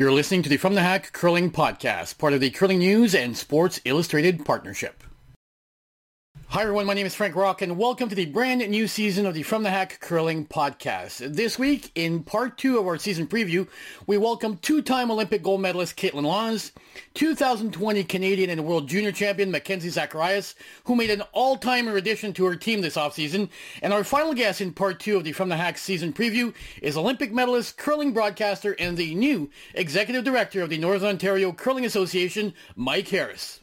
You're listening to the From the Hack Curling Podcast, part of the Curling News and Sports Illustrated Partnership. Hi everyone, my name is Frank Rock and welcome to the brand new season of the From the Hack Curling Podcast. This week, in part two of our season preview, we welcome two-time Olympic gold medalist Kaitlyn Lawes, 2020 Canadian and World Junior Champion Mackenzie Zacharias, who made an all-timer addition to her team this offseason, and our final guest in part two of the From the Hack season preview is Olympic medalist, curling broadcaster, and the new Executive Director of the Northern Ontario Curling Association, Mike Harris.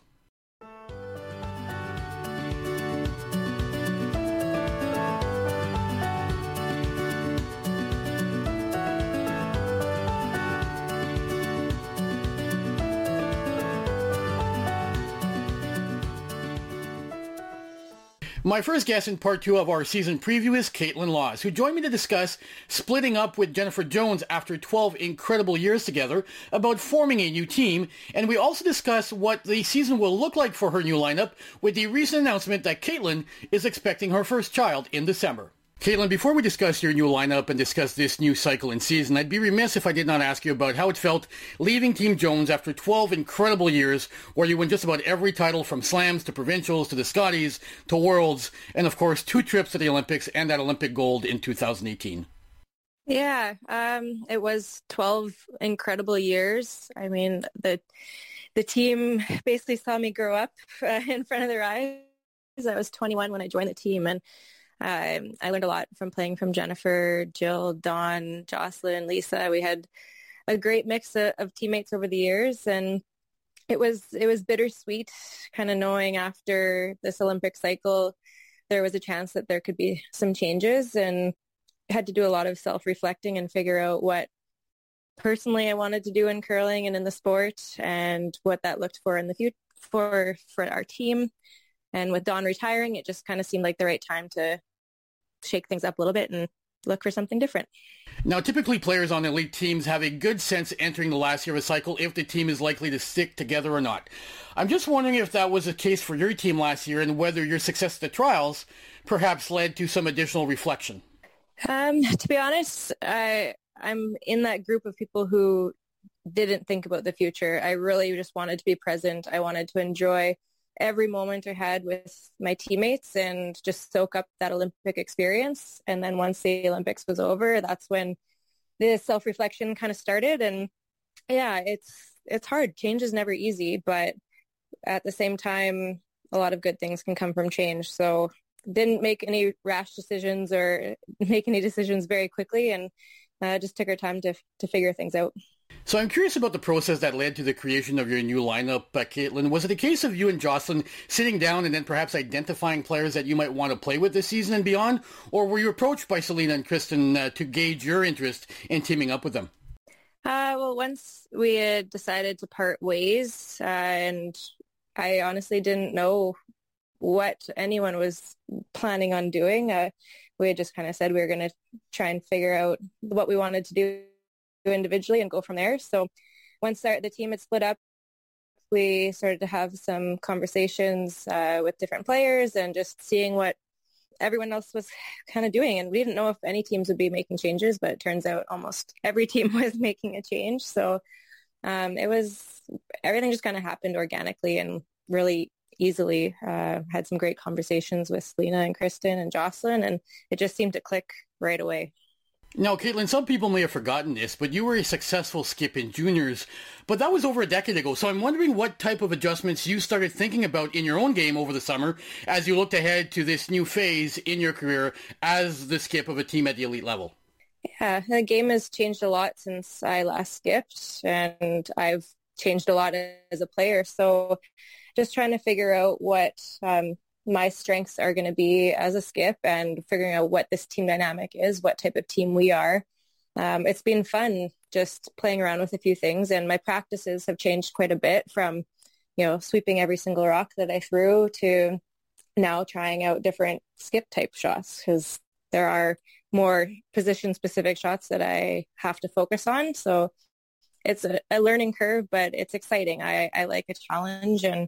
My first guest in part two of our season preview is Kaitlyn Lawes, who joined me to discuss splitting up with Jennifer Jones after 12 incredible years together, about forming a new team, and we also discuss what the season will look like for her new lineup with the recent announcement that Kaitlyn is expecting her first child in December. Kaitlyn, before we discuss your new lineup and discuss this new cycle and season, I'd be remiss if I did not ask you about how it felt leaving Team Jones after 12 incredible years where you won just about every title from slams to provincials to the Scotties to Worlds, and of course two trips to the Olympics and that Olympic gold in 2018. Yeah, um, it was 12 incredible years. I mean, the the team basically saw me grow up uh, in front of their eyes. I was 21 when I joined the team, and um, I learned a lot from playing from Jennifer, Jill, Dawn, Jocelyn, Lisa. We had a great mix of, of teammates over the years, and it was it was bittersweet, kind of knowing after this Olympic cycle there was a chance that there could be some changes, and had to do a lot of self reflecting and figure out what personally I wanted to do in curling and in the sport, and what that looked for in the future for for our team. And with Dawn retiring, it just kind of seemed like the right time to shake things up a little bit and look for something different. Now, typically players on elite teams have a good sense entering the last year of a cycle if the team is likely to stick together or not. I'm just wondering if that was the case for your team last year and whether your success at the trials perhaps led to some additional reflection. Um, to be honest, I, I'm in that group of people who didn't think about the future. I really just wanted to be present. I wanted to enjoy every moment I had with my teammates and just soak up that Olympic experience. And then once the Olympics was over, that's when the self-reflection kind of started. And yeah, it's, it's hard. Change is never easy, but at the same time, a lot of good things can come from change. So didn't make any rash decisions or make any decisions very quickly and uh, just took our time to, to figure things out. So I'm curious about the process that led to the creation of your new lineup, uh, Kaitlyn. Was it a case of you and Jocelyn sitting down and then perhaps identifying players that you might want to play with this season and beyond? Or were you approached by Selena and Kristin uh, to gauge your interest in teaming up with them? Uh, well, once we had decided to part ways, uh, and I honestly didn't know what anyone was planning on doing. Uh, we had just kind of said we were going to try and figure out what we wanted to do individually and go from there. So once the team had split up, we started to have some conversations uh, with different players and just seeing what everyone else was kind of doing. And we didn't know if any teams would be making changes, but it turns out almost every team was making a change. So um, it was everything just kind of happened organically and really easily. Uh, had some great conversations with Lena and Kristin and Jocelyn, and it just seemed to click right away. Now, Kaitlyn, some people may have forgotten this, but you were a successful skip in juniors, but that was over a decade ago. So I'm wondering what type of adjustments you started thinking about in your own game over the summer as you looked ahead to this new phase in your career as the skip of a team at the elite level. Yeah, the game has changed a lot since I last skipped, and I've changed a lot as a player. So just trying to figure out what um, my strengths are going to be as a skip and figuring out what this team dynamic is, what type of team we are. Um, it's been fun just playing around with a few things and my practices have changed quite a bit from, you know, sweeping every single rock that I threw to now trying out different skip type shots because there are more position specific shots that I have to focus on. So it's a, a learning curve, but it's exciting. I, I like a challenge and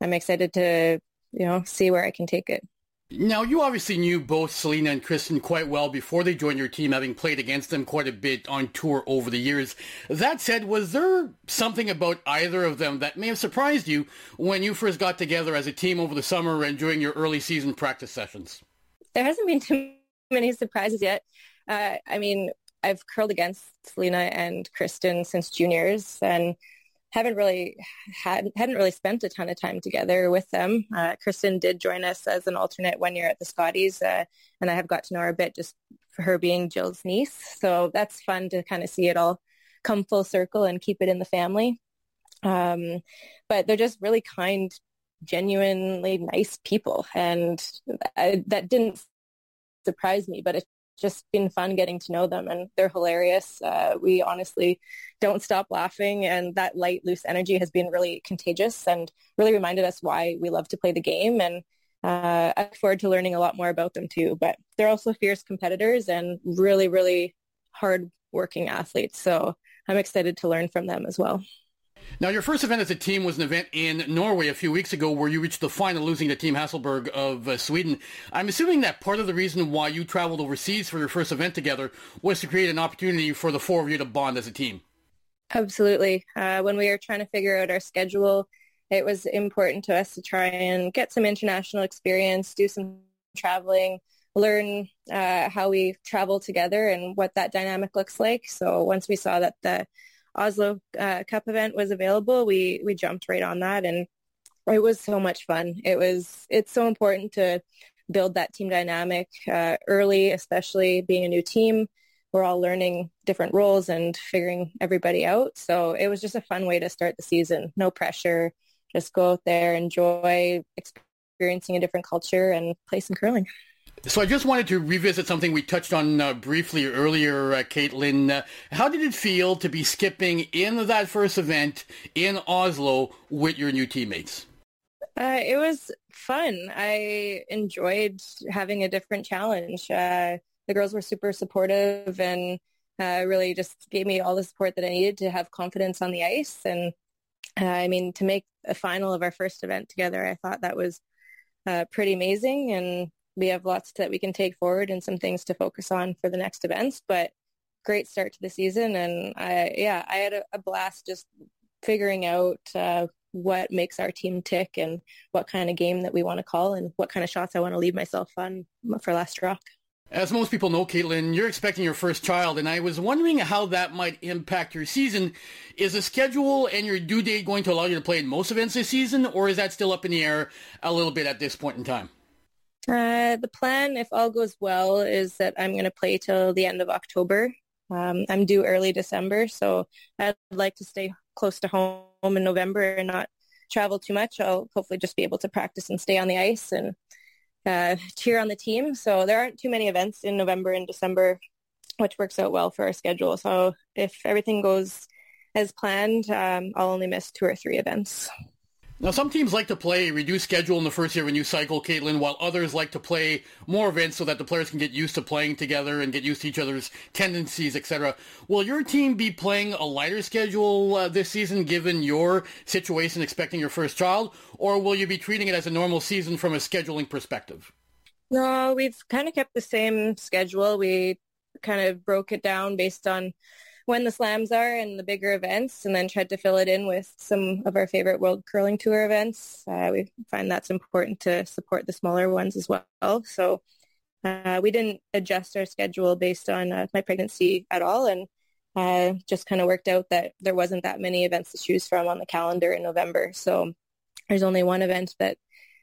I'm excited to you know, see where I can take it. Now, you obviously knew both Selena and Kristin quite well before they joined your team, having played against them quite a bit on tour over the years. That said, was there something about either of them that may have surprised you when you first got together as a team over the summer and during your early season practice sessions? There hasn't been too many surprises yet. Uh, I mean, I've curled against Selena and Kristin since juniors, and haven't really had hadn't really spent a ton of time together with them. Uh, Kristin did join us as an alternate one year at the Scotties, uh, and I have got to know her a bit just for her being Jill's niece. So that's fun to kind of see it all come full circle and keep it in the family. Um, but they're just really kind, genuinely nice people, and I, that didn't surprise me. But it just been fun getting to know them and they're hilarious. Uh, we honestly don't stop laughing and that light, loose energy has been really contagious and really reminded us why we love to play the game. And uh, I look forward to learning a lot more about them too. But they're also fierce competitors and really, really hard working athletes. So I'm excited to learn from them as well. Now, your first event as a team was an event in Norway a few weeks ago where you reached the final losing to Team Hasselborg of uh, Sweden. I'm assuming that part of the reason why you traveled overseas for your first event together was to create an opportunity for the four of you to bond as a team. Absolutely. Uh, when we were trying to figure out our schedule, it was important to us to try and get some international experience, do some traveling, learn uh, how we travel together and what that dynamic looks like. So once we saw that the Oslo uh, Cup event was available, we we jumped right on that, and it was so much fun. It was it's so important to build that team dynamic uh, early, especially being a new team. We're all learning different roles and figuring everybody out. So it was just a fun way to start the season. No pressure. Just go out there, enjoy experiencing a different culture, and play some curling. So I just wanted to revisit something we touched on uh, briefly earlier, uh, Kaitlyn. Uh, how did it feel to be skipping in that first event in Oslo with your new teammates? Uh, it was fun. I enjoyed having a different challenge. Uh, the girls were super supportive and uh, really just gave me all the support that I needed to have confidence on the ice. And I mean, to make a final of our first event together, I thought that was pretty amazing. And we have lots that we can take forward and some things to focus on for the next events. But great start to the season, and I yeah, I had a, a blast just figuring out uh, what makes our team tick and what kind of game that we want to call and what kind of shots I want to leave myself on for last rock. As most people know, Kaitlyn, you're expecting your first child, and I was wondering how that might impact your season. Is the schedule and your due date going to allow you to play in most events this season, or is that still up in the air a little bit at this point in time? Uh, the plan, if all goes well, is that I'm going to play till the end of October. Um, I'm due early December, so I'd like to stay close to home in November and not travel too much. I'll hopefully just be able to practice and stay on the ice and uh, cheer on the team. So there aren't too many events in November and December, which works out well for our schedule. So if everything goes as planned, um, I'll only miss two or three events. Now, some teams like to play a reduced schedule in the first year of a new cycle, Kaitlyn, while others like to play more events so that the players can get used to playing together and get used to each other's tendencies, etc. Will your team be playing a lighter schedule uh, this season, given your situation expecting your first child, or will you be treating it as a normal season from a scheduling perspective? No, we've kind of kept the same schedule. We kind of broke it down based on when the slams are and the bigger events, and then tried to fill it in with some of our favorite World Curling Tour events. Uh, we find that's important to support the smaller ones as well. So uh, we didn't adjust our schedule based on uh, my pregnancy at all, and uh, just kind of worked out that there wasn't that many events to choose from on the calendar in November. So there's only one event that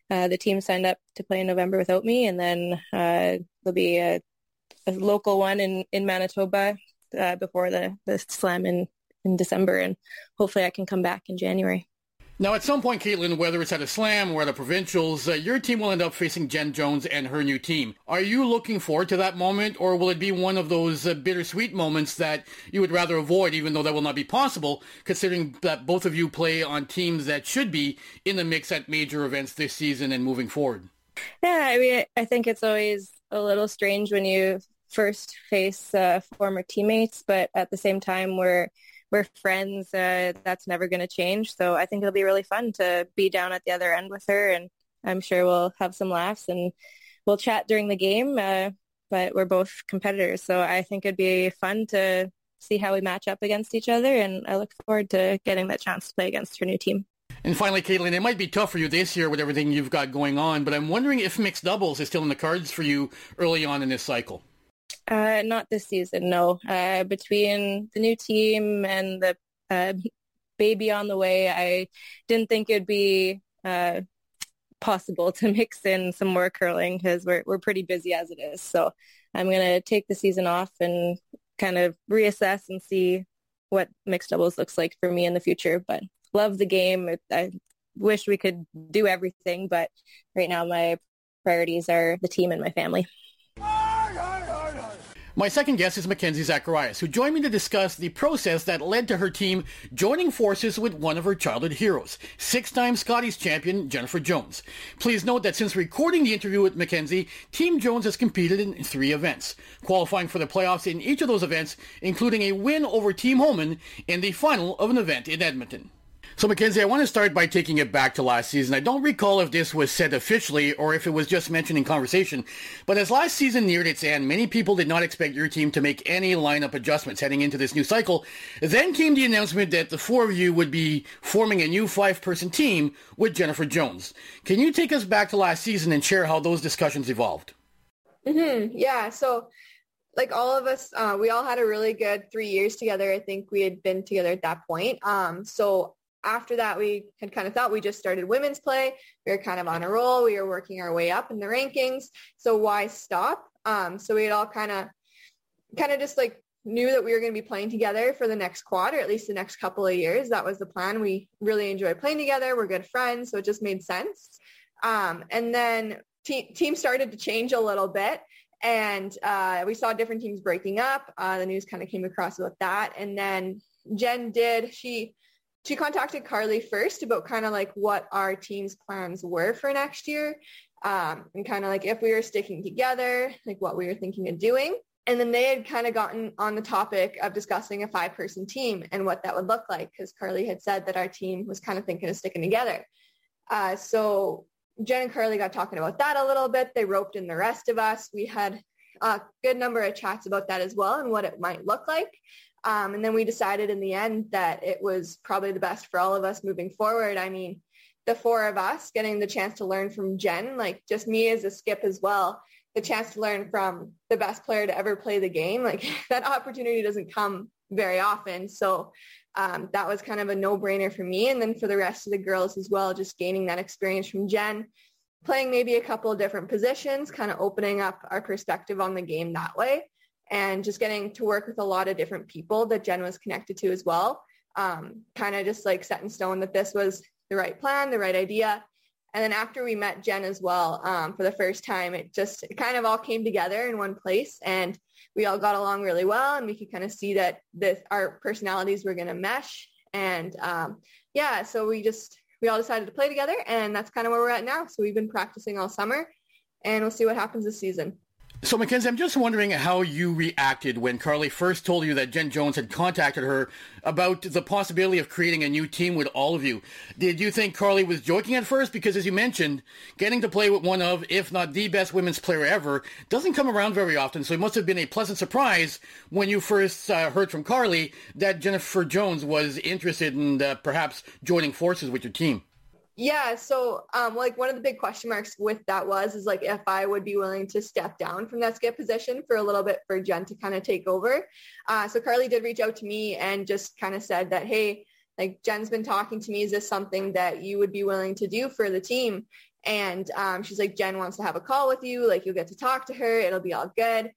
uh, the team signed up to play in November without me, and then uh, there'll be a, a local one in, in Manitoba uh, before the, the slam in, in December, and hopefully I can come back in January. Now, at some point, Kaitlyn, whether it's at a slam or at a provincials, uh, your team will end up facing Jen Jones and her new team. Are you looking forward to that moment, or will it be one of those uh, bittersweet moments that you would rather avoid, even though that will not be possible, considering that both of you play on teams that should be in the mix at major events this season and moving forward? Yeah, I mean, I think it's always a little strange when you first face uh, former teammates, but at the same time, we're we're friends. Uh, that's never going to change. So I think it'll be really fun to be down at the other end with her, and I'm sure we'll have some laughs and we'll chat during the game, uh, but we're both competitors. So I think it'd be fun to see how we match up against each other. And I look forward to getting that chance to play against her new team. And finally, Kaitlyn, it might be tough for you this year with everything you've got going on, but I'm wondering if mixed doubles is still in the cards for you early on in this cycle. Uh, not this season, no. Uh, between the new team and the uh, baby on the way, I didn't think it'd be uh, possible to mix in some more curling because we're we're pretty busy as it is. So I'm gonna take the season off and kind of reassess and see what mixed doubles looks like for me in the future. But love the game. I wish we could do everything, but right now my priorities are the team and my family. My second guest is Mackenzie Zacharias, who joined me to discuss the process that led to her team joining forces with one of her childhood heroes, six-time Scotties champion Jennifer Jones. Please note that since recording the interview with Mackenzie, Team Jones has competed in three events, qualifying for the playoffs in each of those events, including a win over Team Homan in the final of an event in Edmonton. So, Mackenzie, I want to start by taking it back to last season. I don't recall if this was said officially or if it was just mentioned in conversation, but as last season neared its end, many people did not expect your team to make any lineup adjustments heading into this new cycle. Then came the announcement that the four of you would be forming a new five-person team with Jennifer Jones. Can you take us back to last season and share how those discussions evolved? Mm-hmm. Yeah, so like all of us, uh, we all had a really good three years together. I think we had been together at that point. Um, so after that, we had kind of thought we just started women's play. We were kind of on a roll. We were working our way up in the rankings. So why stop? Um, so we had all kind of, kind of just like knew that we were going to be playing together for the next quad or at least the next couple of years. That was the plan. We really enjoy playing together. We're good friends. So it just made sense. Um, and then te- team started to change a little bit and uh, we saw different teams breaking up. Uh, the news kind of came across about that. And then Jen did, she, she contacted Karlee first about kind of like what our team's plans were for next year um, and kind of like if we were sticking together, like what we were thinking of doing. And then they had kind of gotten on the topic of discussing a five-person team and what that would look like because Karlee had said that our team was kind of thinking of sticking together. Uh, so Jen and Karlee got talking about that a little bit. They roped in the rest of us. We had a good number of chats about that as well and what it might look like. Um, and then we decided in the end that it was probably the best for all of us moving forward. I mean, the four of us getting the chance to learn from Jen, like just me as a skip as well, the chance to learn from the best player to ever play the game, like that opportunity doesn't come very often. So um, that was kind of a no-brainer for me. And then for the rest of the girls as well, just gaining that experience from Jen, playing maybe a couple of different positions, kind of opening up our perspective on the game that way and just getting to work with a lot of different people that Jen was connected to as well. Um, kind of just like set in stone that this was the right plan, the right idea. And then after we met Jen as well um, for the first time, it just it kind of all came together in one place and we all got along really well and we could kind of see that this, our personalities were going to mesh. And um, yeah, so we just, we all decided to play together and that's kind of where we're at now. So we've been practicing all summer and we'll see what happens this season. So, Mackenzie, I'm just wondering how you reacted when Karlee first told you that Jen Jones had contacted her about the possibility of creating a new team with all of you. Did you think Karlee was joking at first? Because, as you mentioned, getting to play with one of, if not the best women's player ever, doesn't come around very often. So it must have been a pleasant surprise when you first uh, heard from Karlee that Jennifer Jones was interested in uh, perhaps joining forces with your team. Yeah, so um, like one of the big question marks with that was is like if I would be willing to step down from that skip position for a little bit for Jen to kind of take over. Uh, so Karlee did reach out to me and just kind of said that, hey, like Jen's been talking to me. Is this something that you would be willing to do for the team? And um, she's like, Jen wants to have a call with you. Like you'll get to talk to her. It'll be all good.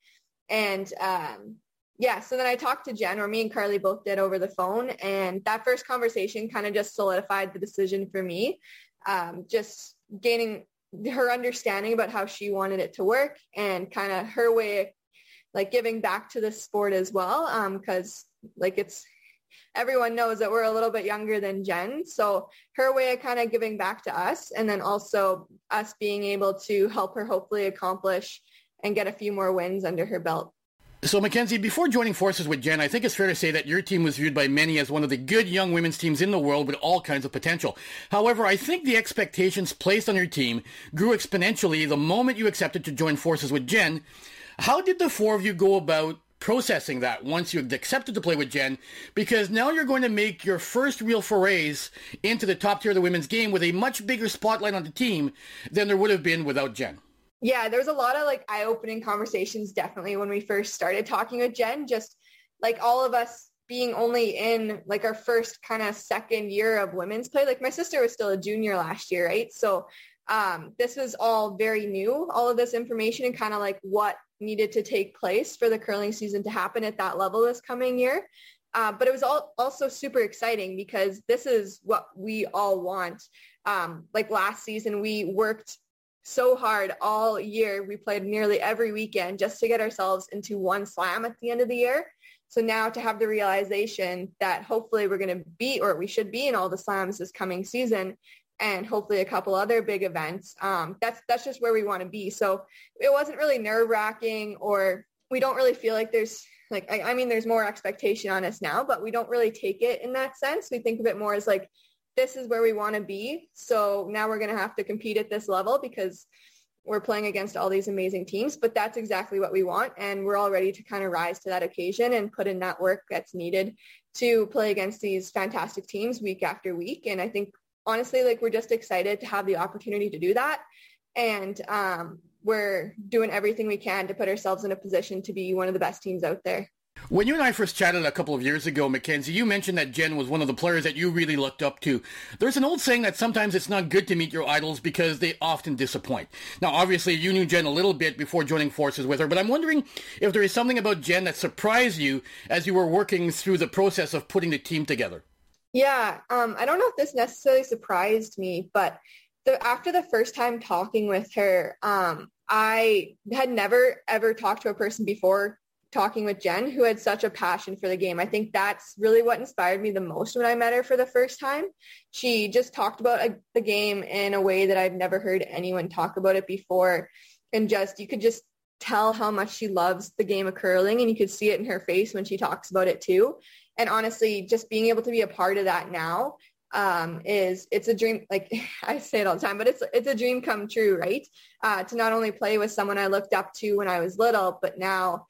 And um, yeah, so then I talked to Jen, or me and Karlee both did over the phone, and that first conversation kind of just solidified the decision for me. Um, just gaining her understanding about how she wanted it to work and kind of her way, of, like giving back to the sport as well, because um, like it's everyone knows that we're a little bit younger than Jen, so her way of kind of giving back to us, and then also us being able to help her hopefully accomplish and get a few more wins under her belt. So, Mackenzie, before joining forces with Jen, I think it's fair to say that your team was viewed by many as one of the good young women's teams in the world with all kinds of potential. However, I think the expectations placed on your team grew exponentially the moment you accepted to join forces with Jen. How did the four of you go about processing that once you accepted to play with Jen? Because now you're going to make your first real forays into the top tier of the women's game with a much bigger spotlight on the team than there would have been without Jen. Yeah, there was a lot of like eye-opening conversations definitely when we first started talking with Jen, just like all of us being only in like our first kind of second year of women's play. Like my sister was still a junior last year, right? So um, this was all very new, all of this information and kind of like what needed to take place for the curling season to happen at that level this coming year. Uh, but it was all also super exciting because this is what we all want. Um, like last season, we worked so hard all year. We played nearly every weekend just to get ourselves into one slam at the end of the year. So now to have the realization that hopefully we're going to be, or we should be in all the slams this coming season and hopefully a couple other big events. Um, that's, that's just where we want to be. So it wasn't really nerve wracking or we don't really feel like there's like, I, I mean, there's more expectation on us now, but we don't really take it in that sense. We think of it more as like, this is where we want to be. So now we're going to have to compete at this level because we're playing against all these amazing teams, but that's exactly what we want. And we're all ready to kind of rise to that occasion and put in that work that's needed to play against these fantastic teams week after week. And I think honestly, like we're just excited to have the opportunity to do that. And um, we're doing everything we can to put ourselves in a position to be one of the best teams out there. When you and I first chatted a couple of years ago, Mackenzie, you mentioned that Jen was one of the players that you really looked up to. There's an old saying that sometimes it's not good to meet your idols because they often disappoint. Now, obviously, you knew Jen a little bit before joining forces with her, but I'm wondering if there is something about Jen that surprised you as you were working through the process of putting the team together. Yeah, um, I don't know if this necessarily surprised me, but the, after the first time talking with her, um, I had never ever talked to a person before talking with Jen, who had such a passion for the game. I think that's really what inspired me the most when I met her for the first time. She just talked about a, the game in a way that I've never heard anyone talk about it before. And just, you could just tell how much she loves the game of curling and you could see it in her face when she talks about it too. And honestly, just being able to be a part of that now um, is it's a dream. Like I say it all the time, but it's it's a dream come true, right? Uh, to not only play with someone I looked up to when I was little, but now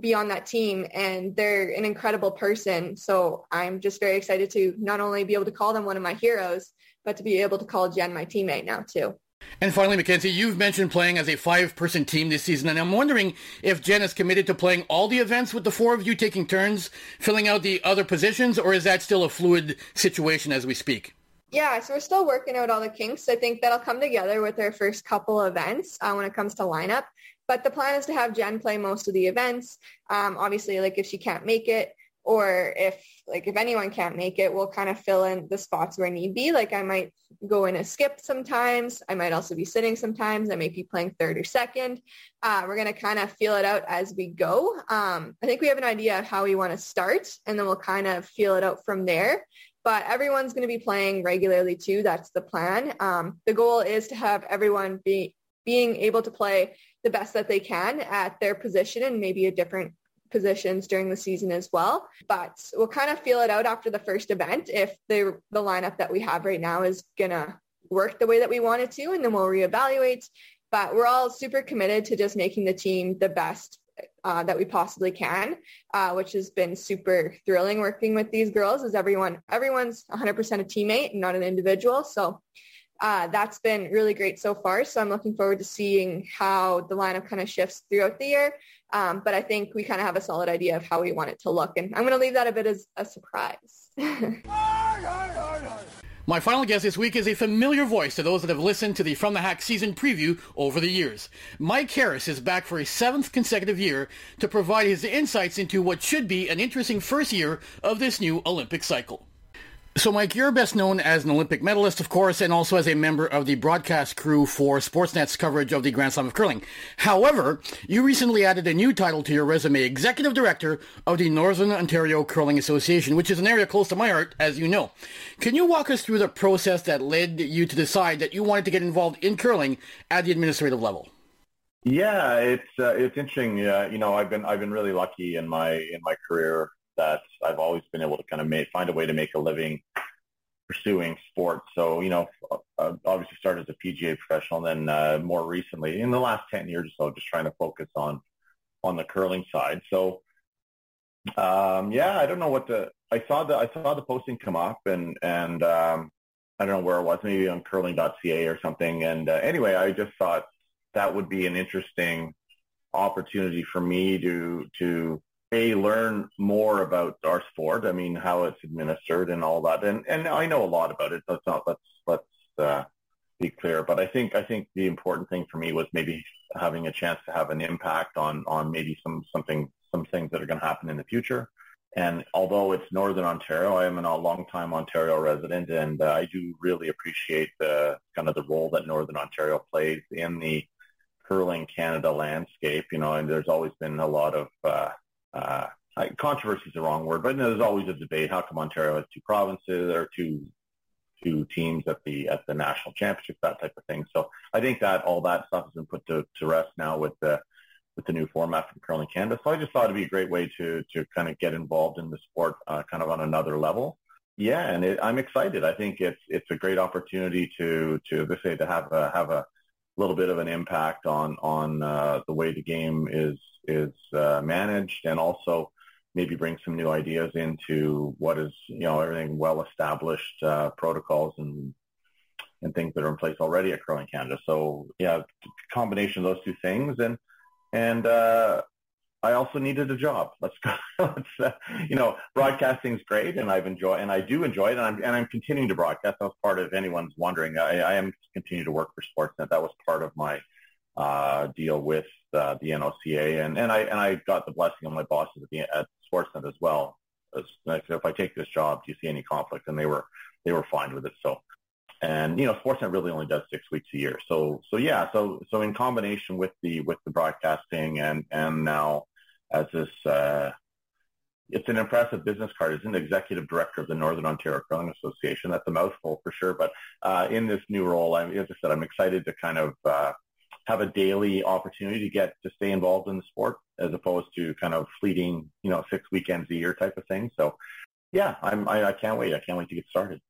be on that team and they're an incredible person. So I'm just very excited to not only be able to call them one of my heroes, but to be able to call Jen my teammate now too. And finally, Mackenzie, you've mentioned playing as a five-person team this season, and I'm wondering if Jen is committed to playing all the events with the four of you taking turns filling out the other positions, or is that still a fluid situation as we speak? Yeah, so we're still working out all the kinks. I think that'll come together with our first couple events uh, when it comes to lineup. But the plan is to have Jen play most of the events. Um, obviously, like if she can't make it, or if like if anyone can't make it, we'll kind of fill in the spots where need be. Like I might go in a skip sometimes. I might also be sitting sometimes. I may be playing third or second. Uh, we're going to kind of feel it out as we go. Um, I think we have an idea of how we want to start, and then we'll kind of feel it out from there. But everyone's going to be playing regularly too. That's the plan. Um, the goal is to have everyone be being able to play the best that they can at their position and maybe a different positions during the season as well. But we'll kind of feel it out after the first event if the the lineup that we have right now is gonna work the way that we want it to, and then we'll reevaluate. But we're all super committed to just making the team the best uh, that we possibly can, uh, which has been super thrilling working with these girls. Is everyone everyone's 100% a teammate and not an individual, so uh, that's been really great so far. So I'm looking forward to seeing how the lineup kind of shifts throughout the year. Um, but I think we kind of have a solid idea of how we want it to look. And I'm going to leave that a bit as a surprise. My final guest this week is a familiar voice to those that have listened to the From the Hack season preview over the years. Mike Harris is back for a seventh consecutive year to provide his insights into what should be an interesting first year of this new Olympic cycle. So, Mike, you're best known as an Olympic medalist, of course, and also as a member of the broadcast crew for Sportsnet's coverage of the Grand Slam of Curling. However, you recently added a new title to your resume, Executive Director of the Northern Ontario Curling Association, which is an area close to my heart, as you know. Can you walk us through the process that led you to decide that you wanted to get involved in curling at the administrative level? Yeah, it's uh, it's interesting. Uh, you know, I've been I've been really lucky in my in my career that I've always been able to kind of make, find a way to make a living pursuing sports. So, you know, uh, obviously started as a PGA professional, and then uh, more recently, in the last 10 years or so, just trying to focus on on the curling side. So, um, yeah, I don't know what the I saw the I saw the posting come up, and and um, I don't know where it was, maybe on curling.ca or something. And uh, anyway, I just thought that would be an interesting opportunity for me to to a learn more about our sport. I mean, how it's administered and all that. And and I know a lot about it. Let's not let's let's uh, be clear. But I think I think the important thing for me was maybe having a chance to have an impact on on maybe some something some things that are going to happen in the future. And although it's Northern Ontario, I am a long-time Ontario resident, and uh, I do really appreciate the kind of the role that Northern Ontario plays in the curling Canada landscape. You know, and there's always been a lot of uh, uh, controversy is the wrong word, but there's always a debate. How come Ontario has two provinces or two two teams at the at the national championship, that type of thing. So I think that all that stuff has been put to, to rest now with the with the new format from Curling Canada. So I just thought it'd be a great way to to kind of get involved in the sport uh, kind of on another level. Yeah, and it, I'm excited. I think it's it's a great opportunity to to say to have a have a little bit of an impact on on uh, the way the game is is uh, managed, and also maybe bring some new ideas into what is you know everything well established uh, protocols and and things that are in place already at Curling Canada. So yeah, combination of those two things, and and uh, I also needed a job. Let's go. Let's, uh, you know, broadcasting's great, and I've enjoyed, and I do enjoy it, and I'm and I'm continuing to broadcast. That was part of anyone's wondering. I, I am continuing to work for Sportsnet. That was part of my uh, deal with uh, the NOCA, and and I and I got the blessing of my bosses at, the, at Sportsnet as well. As, if I take this job, do you see any conflict? And they were they were fine with it. So and you know sportsnet really only does six weeks a year. So so yeah so so in combination with the with the broadcasting and and now as this uh it's an impressive business card. As an executive director of the northern ontario curling association. That's a mouthful for sure but uh in this new role I, as i said i'm excited to kind of uh have a daily opportunity to get to stay involved in the sport as opposed to kind of fleeting you know six weekends a year type of thing. So yeah i'm i, I can't wait. I can't wait to get started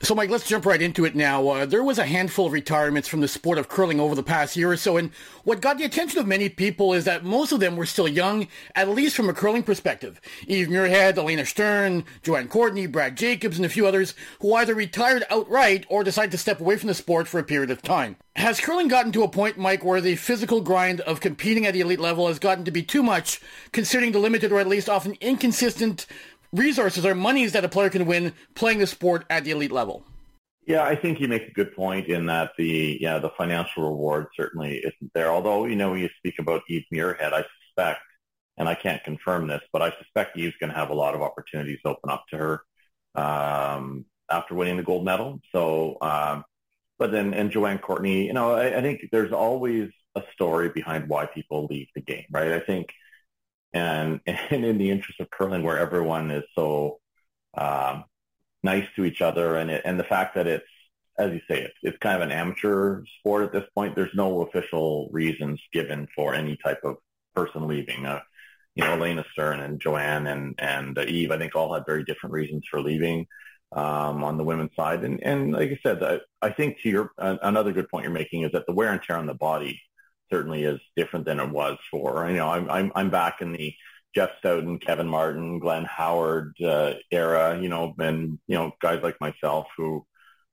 so, Mike, let's jump right into it now. Uh, there was a handful of retirements from the sport of curling over the past year or so, and what got the attention of many people is that most of them were still young, at least from a curling perspective. Eve Muirhead, Elena Stern, Joanne Courtney, Brad Jacobs, and a few others who either retired outright or decided to step away from the sport for a period of time. Has curling gotten to a point, Mike, where the physical grind of competing at the elite level has gotten to be too much, considering the limited or at least often inconsistent resources or monies that a player can win playing the sport at the elite level. Yeah, I think you make a good point in that the yeah the financial reward certainly isn't there. Although you know when you speak about Eve Muirhead, I suspect, and I can't confirm this, but I suspect Eve's going to have a lot of opportunities open up to her um, after winning the gold medal. So, um, but then and Joanne Courtney, you know, I, I think there's always a story behind why people leave the game, right? I think and and in the interest of curling, where everyone is so um, nice to each other, and it, and the fact that it's as you say, it's it's kind of an amateur sport at this point. There's no official reasons given for any type of person leaving. Uh, you know, Elena Stern and Joanne and and uh, Eve, I think, all had very different reasons for leaving um, on the women's side. And and like I said, I, I think to your uh, another good point you're making is that the wear and tear on the body certainly is different than it was for. You know, I'm I'm I'm back in the Jeff Stoughton, Kevin Martin, Glenn Howard uh, era. You know, and you know guys like myself who,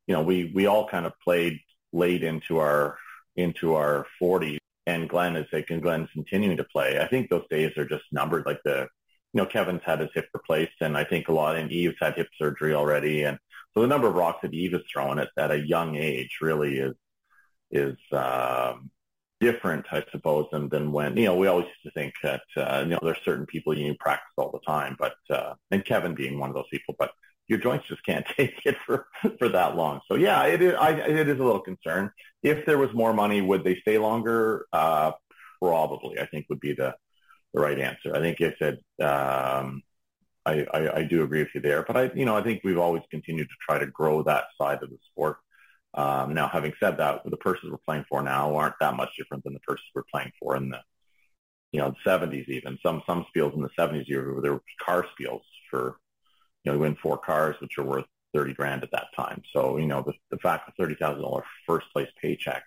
you know, we we all kind of played late into our into our 40s. And Glenn is like, and Glenn's continuing to play. I think those days are just numbered. Like the, you know, Kevin's had his hip replaced, and I think a lot, and Eve's had hip surgery already, and so the number of rocks that Eve is throwing at, at a young age really is is um, different, I suppose, than, than when, you know, we always used to think that, uh, you know, there's certain people you need practice all the time, but, uh, and Kevin being one of those people, but your joints just can't take it for, for that long. So yeah, it is, I, it is a little concern. If there was more money, would they stay longer? Uh, probably, I think would be the, the right answer. I think I said, um, I, I, I do agree with you there, but I, you know, I think we've always continued to try to grow that side of the sport Um, now, having said that, the purses we're playing for now aren't that much different than the purses we're playing for in the, you know, the 70s even. Some some spiels in the 70s, there were car spiels for, you know, you win four cars, which are worth 30 grand at that time. So, you know, the, the fact that $30,000 first place paycheck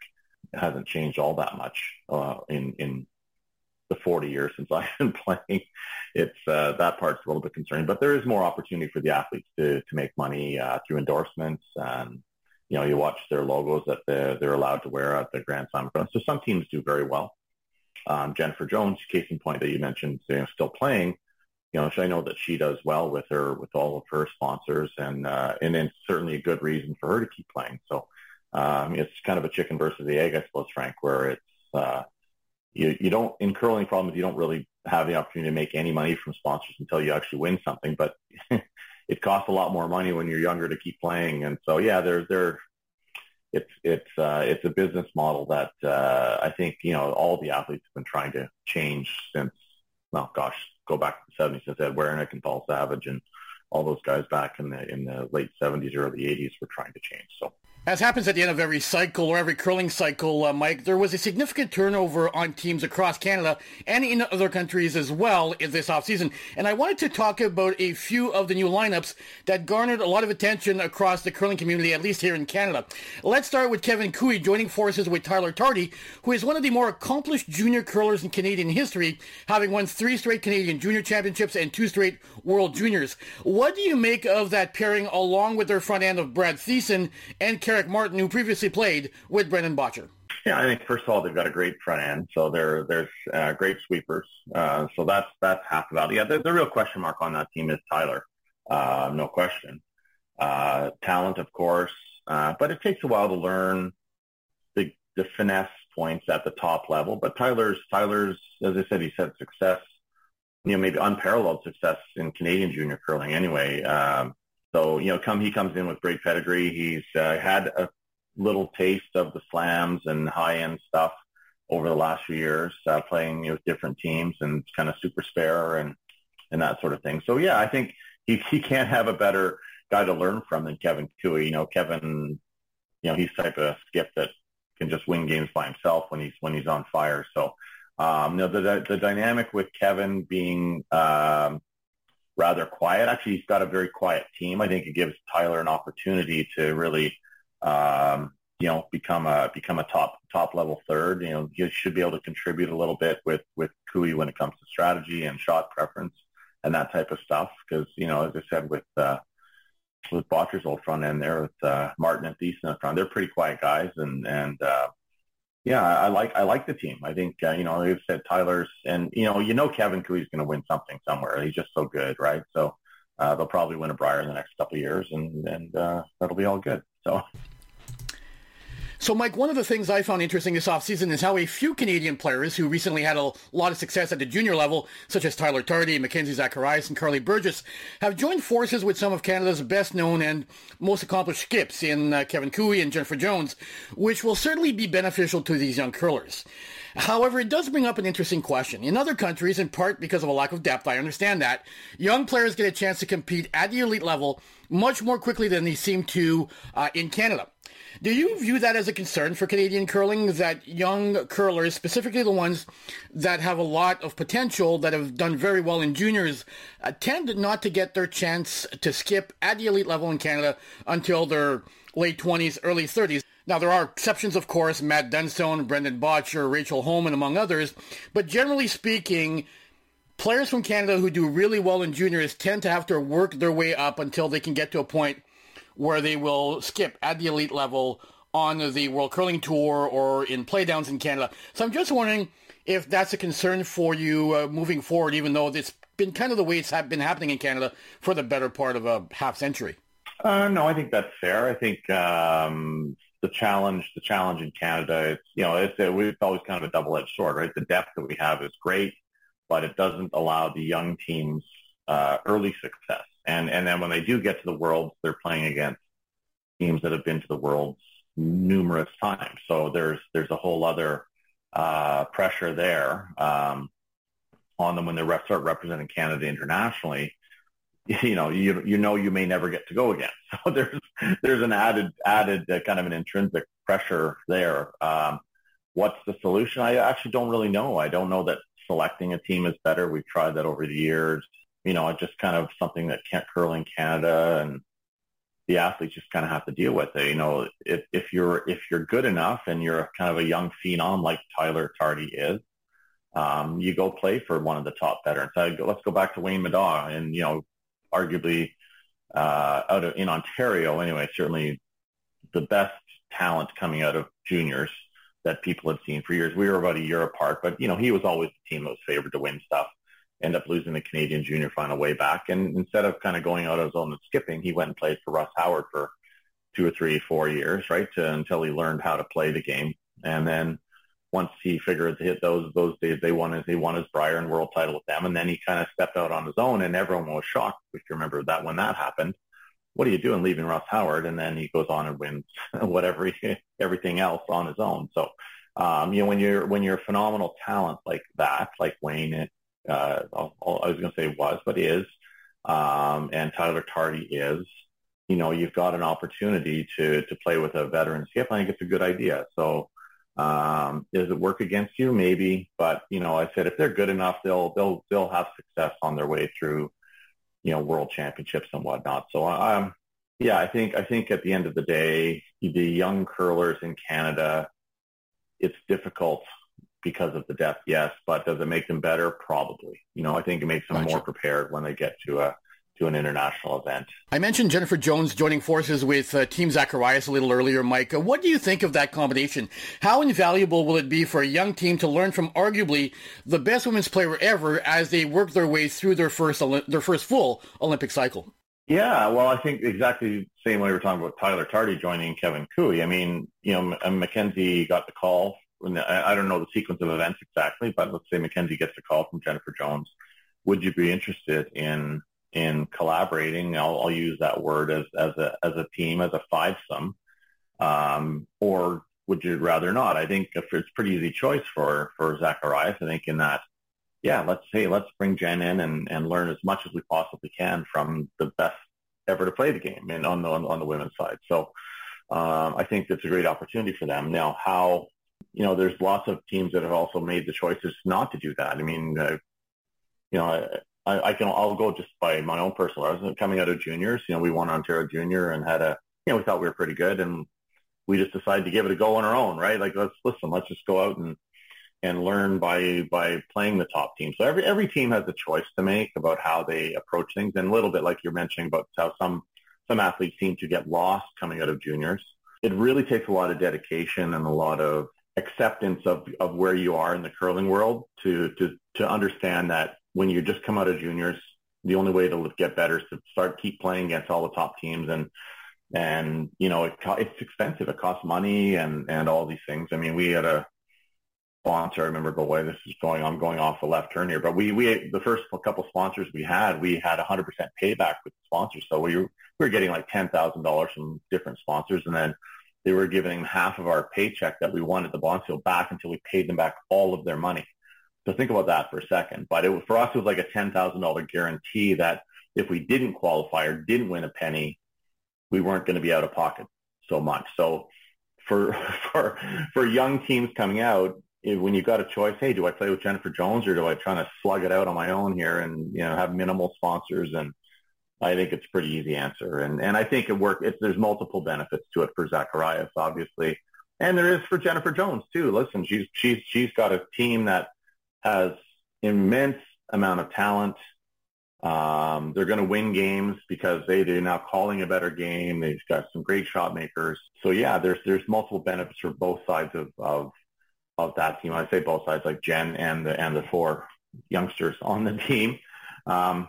hasn't changed all that much uh, in, in the 40 years since I've been playing. It's uh, that part's a little bit concerning, but there is more opportunity for the athletes to, to make money uh, through endorsements. And, you know, you watch their logos that they're, they're allowed to wear at the Grand Slam. So some teams do very well. Um, Jennifer Jones, case in point that you mentioned, you know, still playing you know, I know that she does well with her, with all of her sponsors, and uh, and it's certainly a good reason for her to keep playing. So um, it's kind of a chicken versus the egg, I suppose, Frank, where it's uh, you you don't in curling problems you don't really have the opportunity to make any money from sponsors until you actually win something, but it costs a lot more money when you're younger to keep playing, and so yeah, there's there. It's it's uh, it's a business model that uh, I think you know all the athletes have been trying to change since well, gosh, go back to the 70s since Ed Werenich and Paul Savage and all those guys back in the in the late 70s, early 80s were trying to change. So as happens at the end of every cycle or every curling cycle, uh, Mike, there was a significant turnover on teams across Canada and in other countries as well in this offseason. And I wanted to talk about a few of the new lineups that garnered a lot of attention across the curling community, at least here in Canada. Let's start with Kevin Koe joining forces with Tyler Tardi, who is one of the more accomplished junior curlers in Canadian history, having won three straight Canadian junior championships and two straight World Juniors. What do you make of that pairing along with their front end of Brad Thiessen and Martin, who previously played with Brendan Bottcher? Yeah, I think first of all they've got a great front end, so they're there's uh, great sweepers. Uh, so that's that's half the battle. Yeah, the, the, real question mark on that team is Tyler, uh, no question. Uh, talent, of course, uh, but it takes a while to learn the the finesse points at the top level. But Tyler's Tyler's, as I said, he's had success you know, maybe unparalleled success in Canadian junior curling anyway. Um, so, you know, come he comes in with great pedigree. He's uh, had a little taste of the slams and high end stuff over the last few years, uh, playing you know, with different teams and kind of super spare and and that sort of thing. So yeah, I think he he can't have a better guy to learn from than Kevin Koe. You know, Kevin, you know, he's type of skip that can just win games by himself when he's when he's on fire. So um, you know, the, the dynamic with Kevin being um, rather quiet. Actually, he's got a very quiet team. I think it gives Tyler an opportunity to really, um, you know, become a become a top top level third. You know, he should be able to contribute a little bit with with Koe when it comes to strategy and shot preference and that type of stuff. Because you know, as I said, with uh, with Bottcher's old front end there with uh, Martin and Thiessen up front, they're pretty quiet guys, and and uh, yeah, I like I like the team. I think uh, you know they've said Tyler's and you know you know Kevin Koe's going to win something somewhere. He's just so good, right? So uh, they'll probably win a Brier in the next couple of years, and and uh, that'll be all good. So so, Mike, one of the things I found interesting this offseason is how a few Canadian players who recently had a lot of success at the junior level, such as Tyler Tardi, Mackenzie Zacharias, and Karlee Burgess, have joined forces with some of Canada's best known and most accomplished skips in uh, Kevin Koe and Jennifer Jones, which will certainly be beneficial to these young curlers. However, it does bring up an interesting question. In other countries, in part because of a lack of depth, I understand that, young players get a chance to compete at the elite level much more quickly than they seem to uh, in Canada. Do you view that as a concern for Canadian curling that young curlers, specifically the ones that have a lot of potential, that have done very well in juniors, uh, tend not to get their chance to skip at the elite level in Canada until their late 20s, early 30s? Now, there are exceptions, of course, Matt Dunstone, Brendan Bottcher, Rachel Homan, among others, but generally speaking, players from Canada who do really well in juniors tend to have to work their way up until they can get to a point where they will skip at the elite level on the World Curling Tour or in playdowns in Canada. So I'm just wondering if that's a concern for you uh, moving forward, even though it's been kind of the way it's been happening in Canada for the better part of a half century. Uh, no, I think that's fair. I think um, the challenge, the challenge in Canada, it's you know, it's, it's always kind of a double-edged sword, right? The depth that we have is great, but it doesn't allow the young teams uh, early success. And and then when they do get to the Worlds, they're playing against teams that have been to the Worlds numerous times. So there's there's a whole other uh, pressure there um, on them when they start representing Canada internationally. you know, you you know you may never get to go again. So there's there's an added added uh, kind of an intrinsic pressure there. Um, what's the solution? I actually don't really know. I don't know that selecting a team is better. We've tried that over the years. You know, just kind of something that can't curling in Canada and the athletes just kind of have to deal with it. You know, if, if you're if you're good enough and you're kind of a young phenom like Tyler Tardi is, um, you go play for one of the top veterans. I let's go back to Wayne Middaugh, and you know, arguably uh, out of in Ontario anyway, certainly the best talent coming out of juniors that people had seen for years. We were about a year apart, but you know, he was always the team that was favored to win stuff. End up losing the Canadian junior final way back, and instead of kind of going out on his own and skipping, he went and played for Russ Howard for two or three, four years, right, to, until he learned how to play the game, and then once he figured to hit those those days, they won his he won his Brier and world title with them, and then he kind of stepped out on his own, and everyone was shocked. If you remember that when that happened, what are you doing leaving Russ Howard? And then he goes on and wins whatever everything else on his own. So, um, you know, when you're when you're a phenomenal talent like that, like Wayne, uh, I was going to say was, but is, um, and Tyler Tardi is, you know, you've got an opportunity to to play with a veteran skip. I think it's a good idea. So um, does it work against you? Maybe, but you know, I said if they're good enough, they'll they'll they'll have success on their way through, you know, world championships and whatnot. So, um, yeah, I think I think at the end of the day, the young curlers in Canada, it's difficult because of the depth, yes, but does it make them better? Probably. You know, I think it makes them gotcha. more prepared when they get to a to an international event. I mentioned Jennifer Jones joining forces with uh, Team Zacharias a little earlier, Mike. Uh, what do you think of that combination? How invaluable will it be for a young team to learn from arguably the best women's player ever as they work their way through their first their first full Olympic cycle? Yeah, well, I think exactly the same way we're talking about Tyler Tardi joining Kevin Koe. I mean, you know, Mackenzie got the call. I don't know the sequence of events exactly, but let's say Mackenzie gets a call from Jennifer Jones. Would you be interested in in collaborating. I'll, I'll use that word as, as a as a team, as a fivesome, um, or would you rather not? I think it's a pretty easy choice for for Zacharias. I think in that, yeah, let's say let's bring Jen in and, and learn as much as we possibly can from the best ever to play the game and on the on the women's side. So um, I think that's a great opportunity for them. Now, how you know, there's lots of teams that have also made the choices not to do that. I mean, uh, you know, I, I can I'll go just by my own personal. I was coming out of juniors. You know, we won Ontario Junior and had a you know we thought we were pretty good, and we just decided to give it a go on our own, right? Like let's listen, let's just go out and and learn by by playing the top team. So every every team has a choice to make about how they approach things, and a little bit like you're mentioning about how some some athletes seem to get lost coming out of juniors. It really takes a lot of dedication and a lot of acceptance of, of where you are in the curling world to, to, to understand that when you just come out of juniors, the only way to get better is to start keep playing against all the top teams and and you know it, it's expensive. It costs money and and all these things. I mean, we had a sponsor. I remember the way this is going. I'm going off the left turn here, but we we the first couple sponsors we had, we had 100% payback with the sponsors. So we were, we were getting like ten thousand dollars from different sponsors, and then they were giving half of our paycheck that we wanted the Bonfield back until we paid them back all of their money. So think about that for a second. But it was, for us, it was like a $10,000 guarantee that if we didn't qualify or didn't win a penny, we weren't going to be out of pocket so much. So for, for, for young teams coming out, eh, when you've got a choice, hey, do I play with Jennifer Jones or do I try to slug it out on my own here and, you know, have minimal sponsors? And I think it's a pretty easy answer. And, and I think it work. It's, there's multiple benefits to it for Zacharias, obviously. And there is for Jennifer Jones too. Listen, she's, she's, she's got a team that has immense amount of talent. Um, they're going to win games because they, they're now calling a better game. They've got some great shot makers. So yeah, there's, there's multiple benefits for both sides of, of, of that team. I say both sides, like Jen and the, and the four youngsters on the team. Um,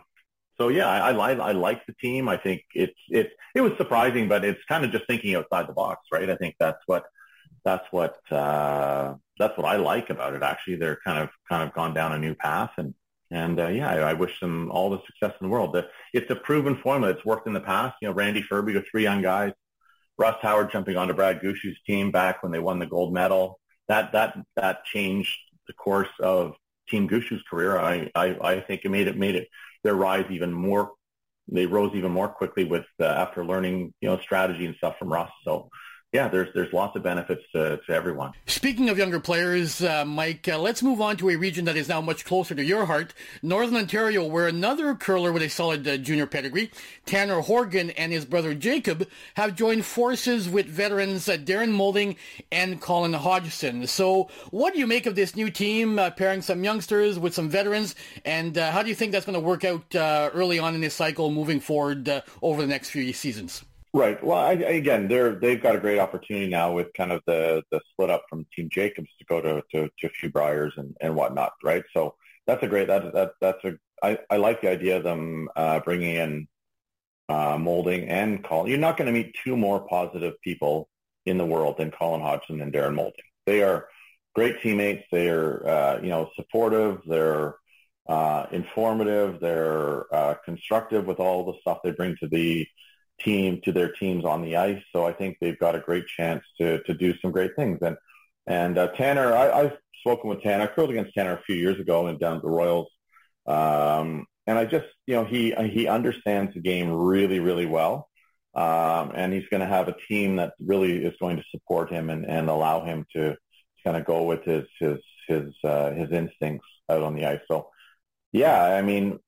so yeah, I, I, I like the team. I think it's, it's, it was surprising, but it's kind of just thinking outside the box, right? I think that's what, that's what uh, that's what I like about it. Actually, they're kind of kind of gone down a new path, and and uh, yeah, I, I wish them all the success in the world. It's a proven formula. It's worked in the past. You know, Randy Ferbey with three young guys, Russ Howard jumping onto Brad Gushue's team back when they won the gold medal. That that that changed the course of Team Gushue's career. I, I I think it made it made it their rise even more they rose even more quickly with uh, after learning you know strategy and stuff from Russ. So yeah, there's there's lots of benefits to, to everyone. Speaking of younger players, uh, Mike, uh, let's move on to a region that is now much closer to your heart, Northern Ontario, where another curler with a solid uh, junior pedigree, Tanner Horgan and his brother Jacob, have joined forces with veterans uh, Darren Moulding and Colin Hodgson. So, what do you make of this new team uh, pairing some youngsters with some veterans, and uh, how do you think that's going to work out early on in this cycle, moving forward over the next few seasons? Right. Well, I, again, they're they've got a great opportunity now with kind of the the split up from Team Jacobs to go to to, to a few Briers and and whatnot. Right. So that's a great that that that's a I, I like the idea of them uh, bringing in uh, Moulding and Colin. You're not going to meet two more positive people in the world than Colin Hodgson and Darren Moulding. They are great teammates. They are uh, you know supportive. They're uh, informative. They're uh, constructive with all the stuff they bring to the team to their teams on the ice. So I think they've got a great chance to to do some great things. And and uh, Tanner, I, I've spoken with Tanner. I curled against Tanner a few years ago and down the Royals. Um, and I just, you know, he he understands the game really, really well. Um, and he's going to have a team that really is going to support him and, and allow him to kind of go with his his his uh, his instincts out on the ice. So, yeah, I mean,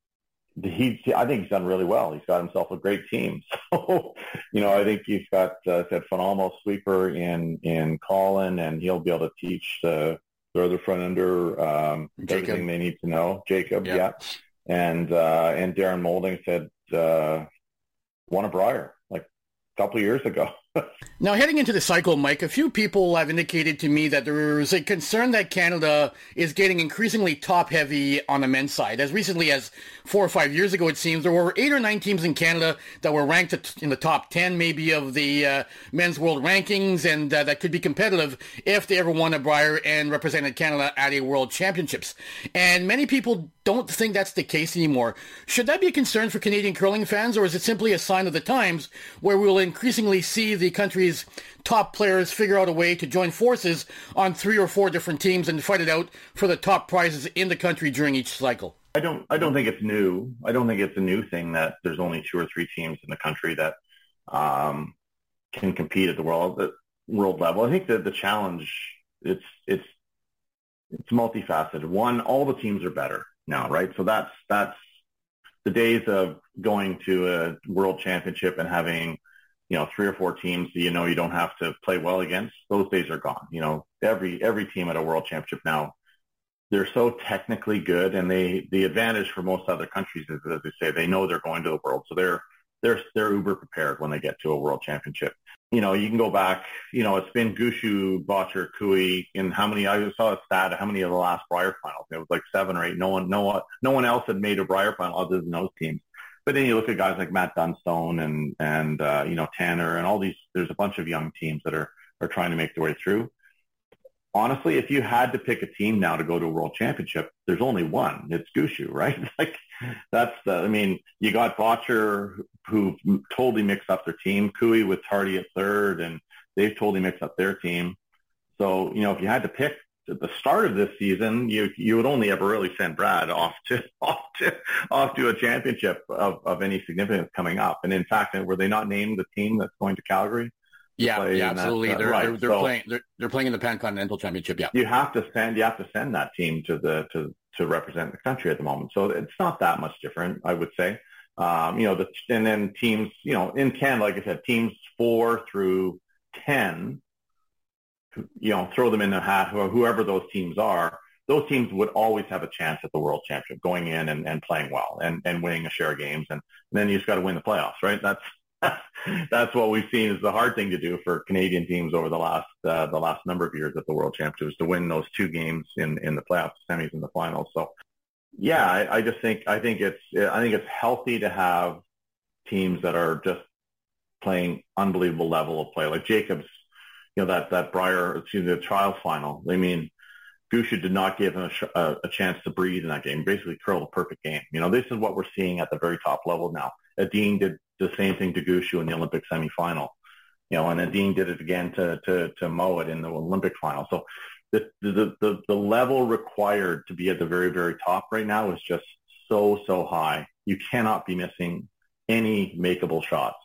he, I think he's done really well. He's got himself a great team. So, you know, I think he's got uh, that phenomenal sweeper in in Colin, and he'll be able to teach the the other front under um, everything they need to know. Jacob, yeah, yeah. and uh, and Darren Moulding said uh, won a Brier like a couple of years ago. now, heading into the cycle, Mike, a few people have indicated to me that there is a concern that Canada is getting increasingly top-heavy on the men's side. As recently as four or five years ago, it seems, there were eight or nine teams in Canada that were ranked in the top 10 maybe of the uh, men's world rankings and uh, that could be competitive if they ever won a Brier and represented Canada at a world championships. And many people don't think that's the case anymore. Should that be a concern for Canadian curling fans or is it simply a sign of the times where we will increasingly see the country's top players figure out a way to join forces on three or four different teams and fight it out for the top prizes in the country during each cycle. I don't. I don't think it's new. I don't think it's a new thing that there's only two or three teams in the country that um, can compete at the world world level. I think that the challenge it's it's it's multifaceted. One, all the teams are better now, right? So that's that's the days of going to a world championship and having you know, three or four teams that you know you don't have to play well against, those days are gone. You know, every every team at a world championship now, they're so technically good, and they the advantage for most other countries is, as they say, they know they're going to the world, so they're they're they're uber prepared when they get to a world championship. You know, you can go back. You know, it's been Gushue, Bottcher, Koe, in how many? I saw a stat. How many of the last Brier finals? It was like seven or eight. No one, no one, no one else had made a Brier final other than those teams. But then you look at guys like Matt Dunstone and and uh, you know Tanner and all these. There's a bunch of young teams that are are trying to make their way through. Honestly, if you had to pick a team now to go to a world championship, there's only one. It's Gushue, right? like that's the. I mean, you got Bottcher who totally mixed up their team. Koe with Tardi at third, and they've totally mixed up their team. So you know, if you had to pick at the start of this season, you you would only ever really send Brad off to off to off to a championship of, of any significance coming up. And in fact, were they not named the team that's going to Calgary? To yeah, yeah, absolutely. That, uh, they're, right. they're, they're so playing they're, they're playing in the Pan Continental Championship. Yeah, you have to send you have to send that team to the to to represent the country at the moment. So it's not that much different, I would say. Um, you know, the, and then teams, you know, in Canada, like I said, teams four through ten you know, throw them in the hat, whoever those teams are, those teams would always have a chance at the world championship, going in and, and playing well and, and winning a share of games. And, and then you just got to win the playoffs, right? That's, that's what we've seen is the hard thing to do for Canadian teams over the last, uh, the last number of years at the world championship is to win those two games in, in the playoffs, semis and the finals. So yeah, I, I just think, I think it's, I think it's healthy to have teams that are just playing unbelievable level of play. Like Jacobs you know, that, that Brier, excuse me, the trial final. I mean, Gushue did not give him a, a, a, chance to breathe in that game. Basically, curled a perfect game. You know, this is what we're seeing at the very top level now. Edin did the same thing to Gushue in the Olympic semifinal. You know, and Edin did it again to to to Mowat in the Olympic final. So the, the the the level required to be at the very very top right now is just so so high. You cannot be missing any makeable shots,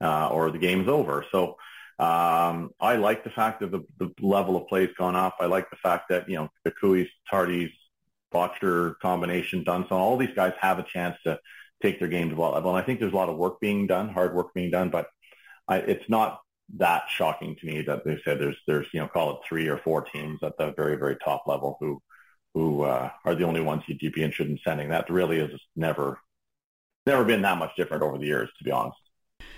uh, or the game's over. So um, I like the fact that the, the level of play has gone up. I like the fact that you know the Koe's, Tardi's, Bottcher combination, Dunstone, all these guys have a chance to take their game to that level. And I think there's a lot of work being done, hard work being done, but I, it's not that shocking to me that they said there's there's you know call it three or four teams at the very very top level who who uh, are the only ones you'd be interested in sending. That really has never never been that much different over the years, to be honest.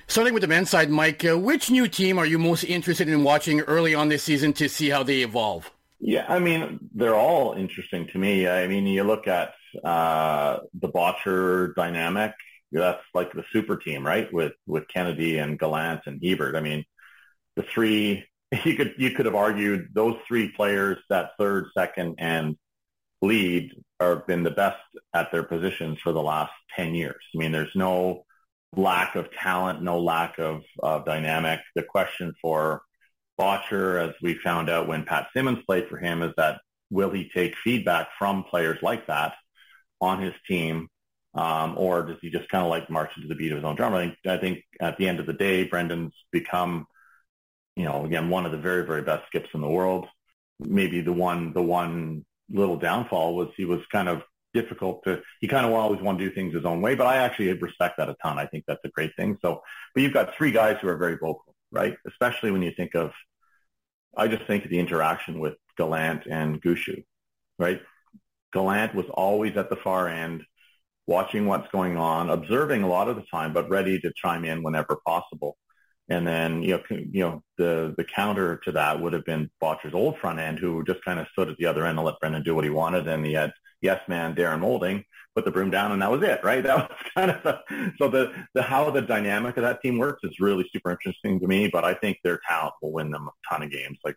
Starting with the men's side, Mike, uh, which new team are you most interested in watching early on this season to see how they evolve? Yeah, I mean, they're all interesting to me. I mean, you look at uh, the Bottcher dynamic. That's like the super team, right? With with Kennedy and Gallant and Hebert. I mean, the three you could you could have argued those three players, that third, second, and lead, have been the best at their positions for the last ten years. I mean, there's no lack of talent, no lack of uh, dynamic. The question for Bottcher, as we found out when Pat Simmons played for him, is that will he take feedback from players like that on his team, um, or does he just kind of like march into the beat of his own drum? I think, I think at the end of the day, Brendan's become, you know, again one of the very very best skips in the world. Maybe the one the one little downfall was he was kind of difficult to he kind of always want to do things his own way but i actually respect that a ton. I think that's a great thing. So but you've got three guys who are very vocal right? Especially when you think of i just think of the interaction with Gallant and Gushue right? Gallant was always at the far end watching what's going on observing a lot of the time but ready to chime in whenever possible. And then you know you know the the counter to that would have been Bottcher's old front end who just kind of stood at the other end and let Brendan do what he wanted and he had yes man Darren Moulding put the broom down and that was it, right? That was kind of the, so the the how the dynamic of that team works is really super interesting to me. But I think their talent will win them a ton of games. Like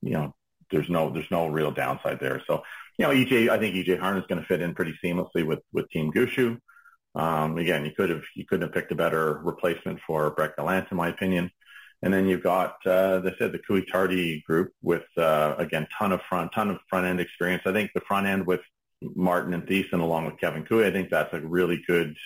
you know, there's no there's no real downside there. So you know, EJ I think EJ Harn is going to fit in pretty seamlessly with with Team Gushue. Um, again, you could have you couldn't have picked a better replacement for Brett Gallant, in my opinion. And then you've got, uh, they said the Koe Tardi group with, uh, again, ton of front, ton of front end experience. I think the front end with Martin and Thiessen along with Kevin Koe. I think that's a really good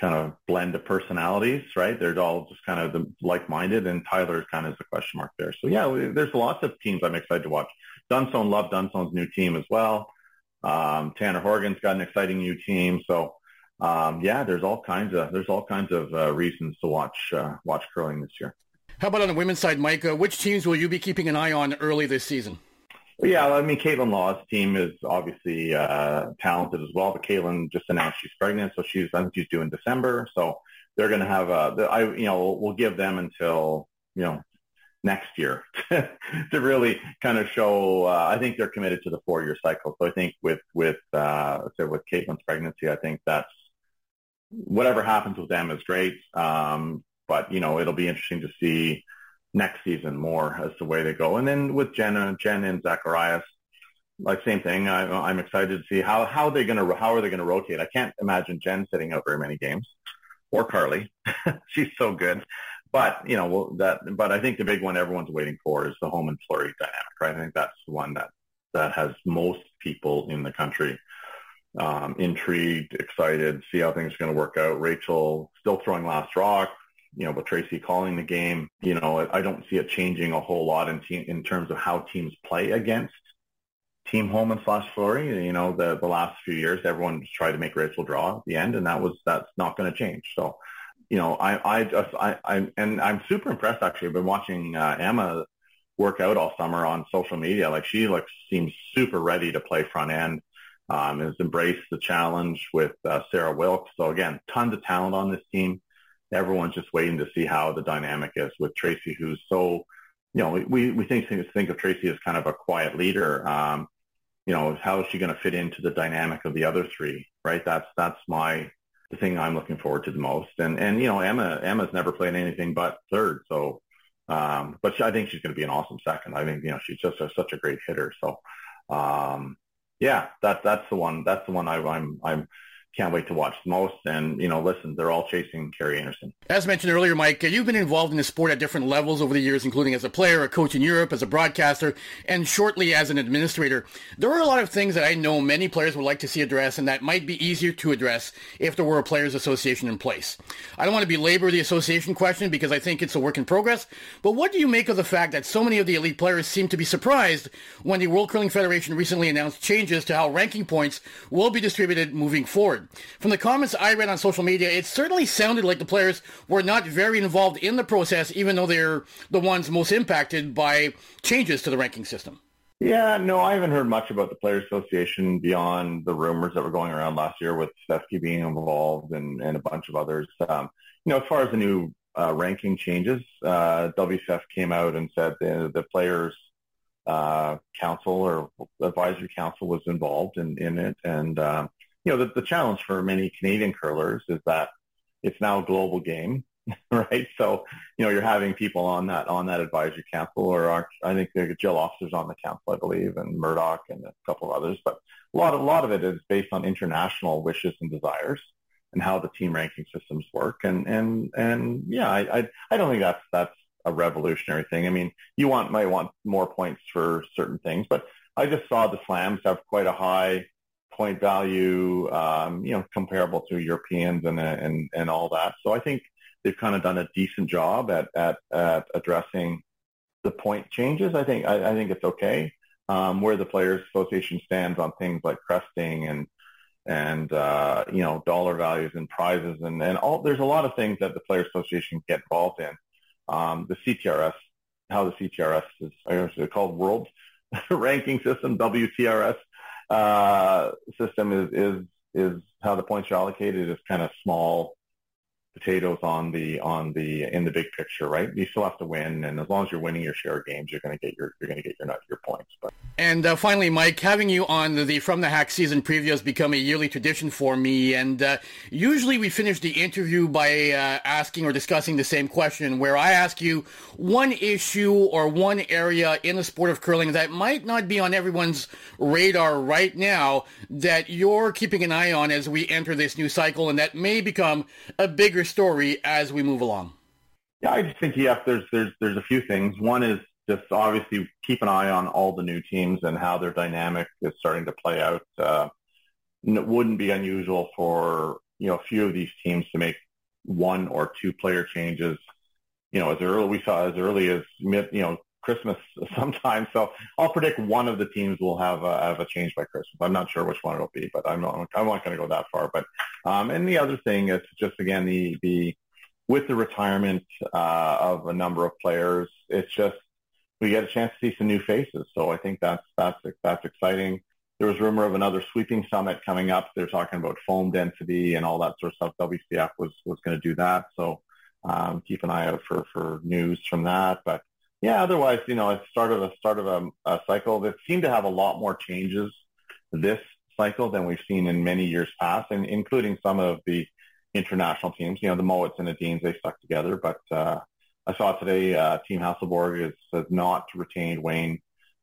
kind of blend of personalities, right? They're all just kind of the like-minded, and Tyler kind of is a question mark there. So yeah, there's lots of teams I'm excited to watch. Dunstone, love Dunstone's new team as well. Um, Tanner Horgan's got an exciting new team. So um, yeah, there's all kinds of there's all kinds of uh, reasons to watch uh, watch curling this year. How about on the women's side, Mike? Uh, which teams will you be keeping an eye on early this season? Yeah, I mean, Kaitlyn Lawes' team is obviously uh, talented as well, but Kaitlyn just announced she's pregnant, so she's I think she's due in December. So they're going to have a, I you know, we'll give them until you know next year to really kind of show. Uh, I think they're committed to the four-year cycle. So I think with with uh, so with Kaitlyn's pregnancy, I think that's whatever happens with them is great. Um, but you know, it'll be interesting to see next season more as the way they go. And then with Jenna, Jen and Zacharias, like same thing. I, I'm excited to see how how they gonna how are they gonna rotate. I can't imagine Jen sitting out very many games, or Karlee. She's so good. But you know that. But I think the big one everyone's waiting for is the Homan Fleury dynamic. Right. I think that's the one that that has most people in the country um, intrigued, excited, see how things are going to work out. Rachel still throwing last rock you know, with Tracy calling the game, you know, I don't see it changing a whole lot in in terms of how teams play against Team Homan slash Fleury. You know, the the last few years, everyone tried to make Rachel draw at the end, and that was that's not going to change. So, you know, I I just I I and I'm super impressed actually. I've been watching uh, Emma work out all summer on social media. Like she looks seems super ready to play front end. Um, has embraced the challenge with uh, Sarah Wilkes. So again, tons of talent on this team everyone's just waiting to see how the dynamic is with Tracy, who's so, you know, we, we think, think of Tracy as kind of a quiet leader. Um, you know, how is she going to fit into the dynamic of the other three, right? That's, that's my, the thing I'm looking forward to the most. And, and, you know, Emma, Emma's never played anything but third. So, um, but she, I think she's going to be an awesome second. I think, you know, she's just a, such a great hitter. So, um, yeah, that, that's the one, that's the one I, I'm, I'm can't wait to watch most. And, you know, listen, they're all chasing Kerri Einarson. As mentioned earlier, Mike, uh, you've been involved in the sport at different levels over the years, including as a player, a coach in Europe, as a broadcaster, and shortly as an administrator. There are a lot of things that I know many players would like to see addressed and that might be easier to address if there were a players association in place. I don't want to belabor the association question because I think it's a work in progress, but what do you make of the fact that so many of the elite players seem to be surprised when the World Curling Federation recently announced changes to how ranking points will be distributed moving forward? From the comments I read on social media, it certainly sounded like the players were not very involved in the process, even though they're the ones most impacted by changes to the ranking system. Yeah, no, I haven't heard much about the Players Association beyond the rumors that were going around last year with Stefke being involved and, and a bunch of others. Um, you know, as far as the new uh, ranking changes, uh, WCF came out and said the, the Players uh, Council or Advisory Council was involved in, in it. And, uh, you know, the, the challenge for many Canadian curlers is that it's now a global game, right? So, you know, you're having people on that on that advisory council, or are, I think there are Jill Officer's on the council, I believe, and Murdoch and a couple of others. But a lot of a lot of it is based on international wishes and desires and how the team ranking systems work. And and and yeah, I I, I don't think that's that's a revolutionary thing. I mean, you want might want more points for certain things, but I just saw the slams have quite a high point value, um, you know, comparable to Europeans and, and, and all that. So I think they've kind of done a decent job at, at, at addressing the point changes. I think, I, I think it's okay. Um, where the Players Association stands on things like cresting and, and, uh, you know, dollar values and prizes and, and all, there's a lot of things that the Players Association get involved in. Um, the CTRS, how the CTRS is, I guess it's called World Ranking System, WTRS, uh, system is, is, is how the points are allocated is kind of small potatoes on the on the in the big picture, right? You still have to win, and as long as you're winning your share of games, you're going to get your you're going to get your your points. But and uh, finally, Mike, having you on the From the Hack season preview has become a yearly tradition for me, and uh, usually we finish the interview by uh, asking or discussing the same question, where I ask you one issue or one area in the sport of curling that might not be on everyone's radar right now that you're keeping an eye on as we enter this new cycle, and that may become a bigger story as we move along? Yeah, I just think yeah, there's there's there's a few things. One is just obviously keep an eye on all the new teams and how their dynamic is starting to play out. Uh, it wouldn't be unusual for you know a few of these teams to make one or two player changes. You know, as early we saw as early as mid, you know Christmas sometime. So I'll predict one of the teams will have a, have a change by Christmas. I'm not sure which one it'll be, but I'm not, I'm not going to go that far. But um, and the other thing is just again the the with the retirement uh, of a number of players, it's just we get a chance to see some new faces. So I think that's that's that's exciting. There was rumor of another sweeping summit coming up. They're talking about foam density and all that sort of stuff. WCF was was going to do that. So um, keep an eye out for for news from that. But yeah, otherwise, you know, it's start of a start of a, a cycle that seemed to have a lot more changes this cycle than we've seen in many years past, and including some of the international teams. You know, the Mowats and the Deans, they stuck together, but uh, I saw today uh, Team Hasselborg is, has not retained Wayne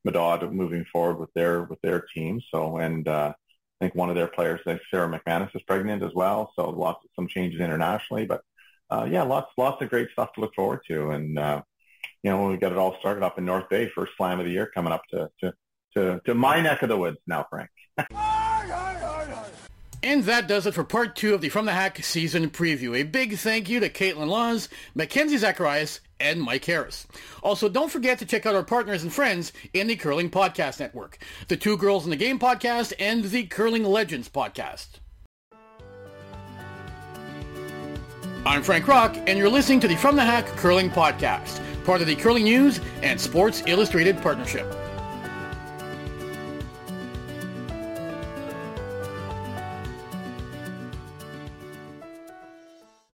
Middaugh moving forward with their with their team. So, and uh, I think one of their players, Sara McManus, is pregnant as well. So, lots of some changes internationally, but uh, yeah, lots lots of great stuff to look forward to, and uh, you know, when we got it all started up in North Bay, first slam of the year coming up to, to, to, to my neck of the woods now, Frank. And that does it for part two of the From the Hack season preview. A big thank you to Kaitlyn Lawes, Mackenzie Zacharias, and Mike Harris. Also, don't forget to check out our partners and friends in the Curling Podcast Network, the Two Girls in the Game podcast and the Curling Legends podcast. I'm Frank Rock, and you're listening to the From the Hack Curling Podcast part of the Curling News and Sports Illustrated partnership.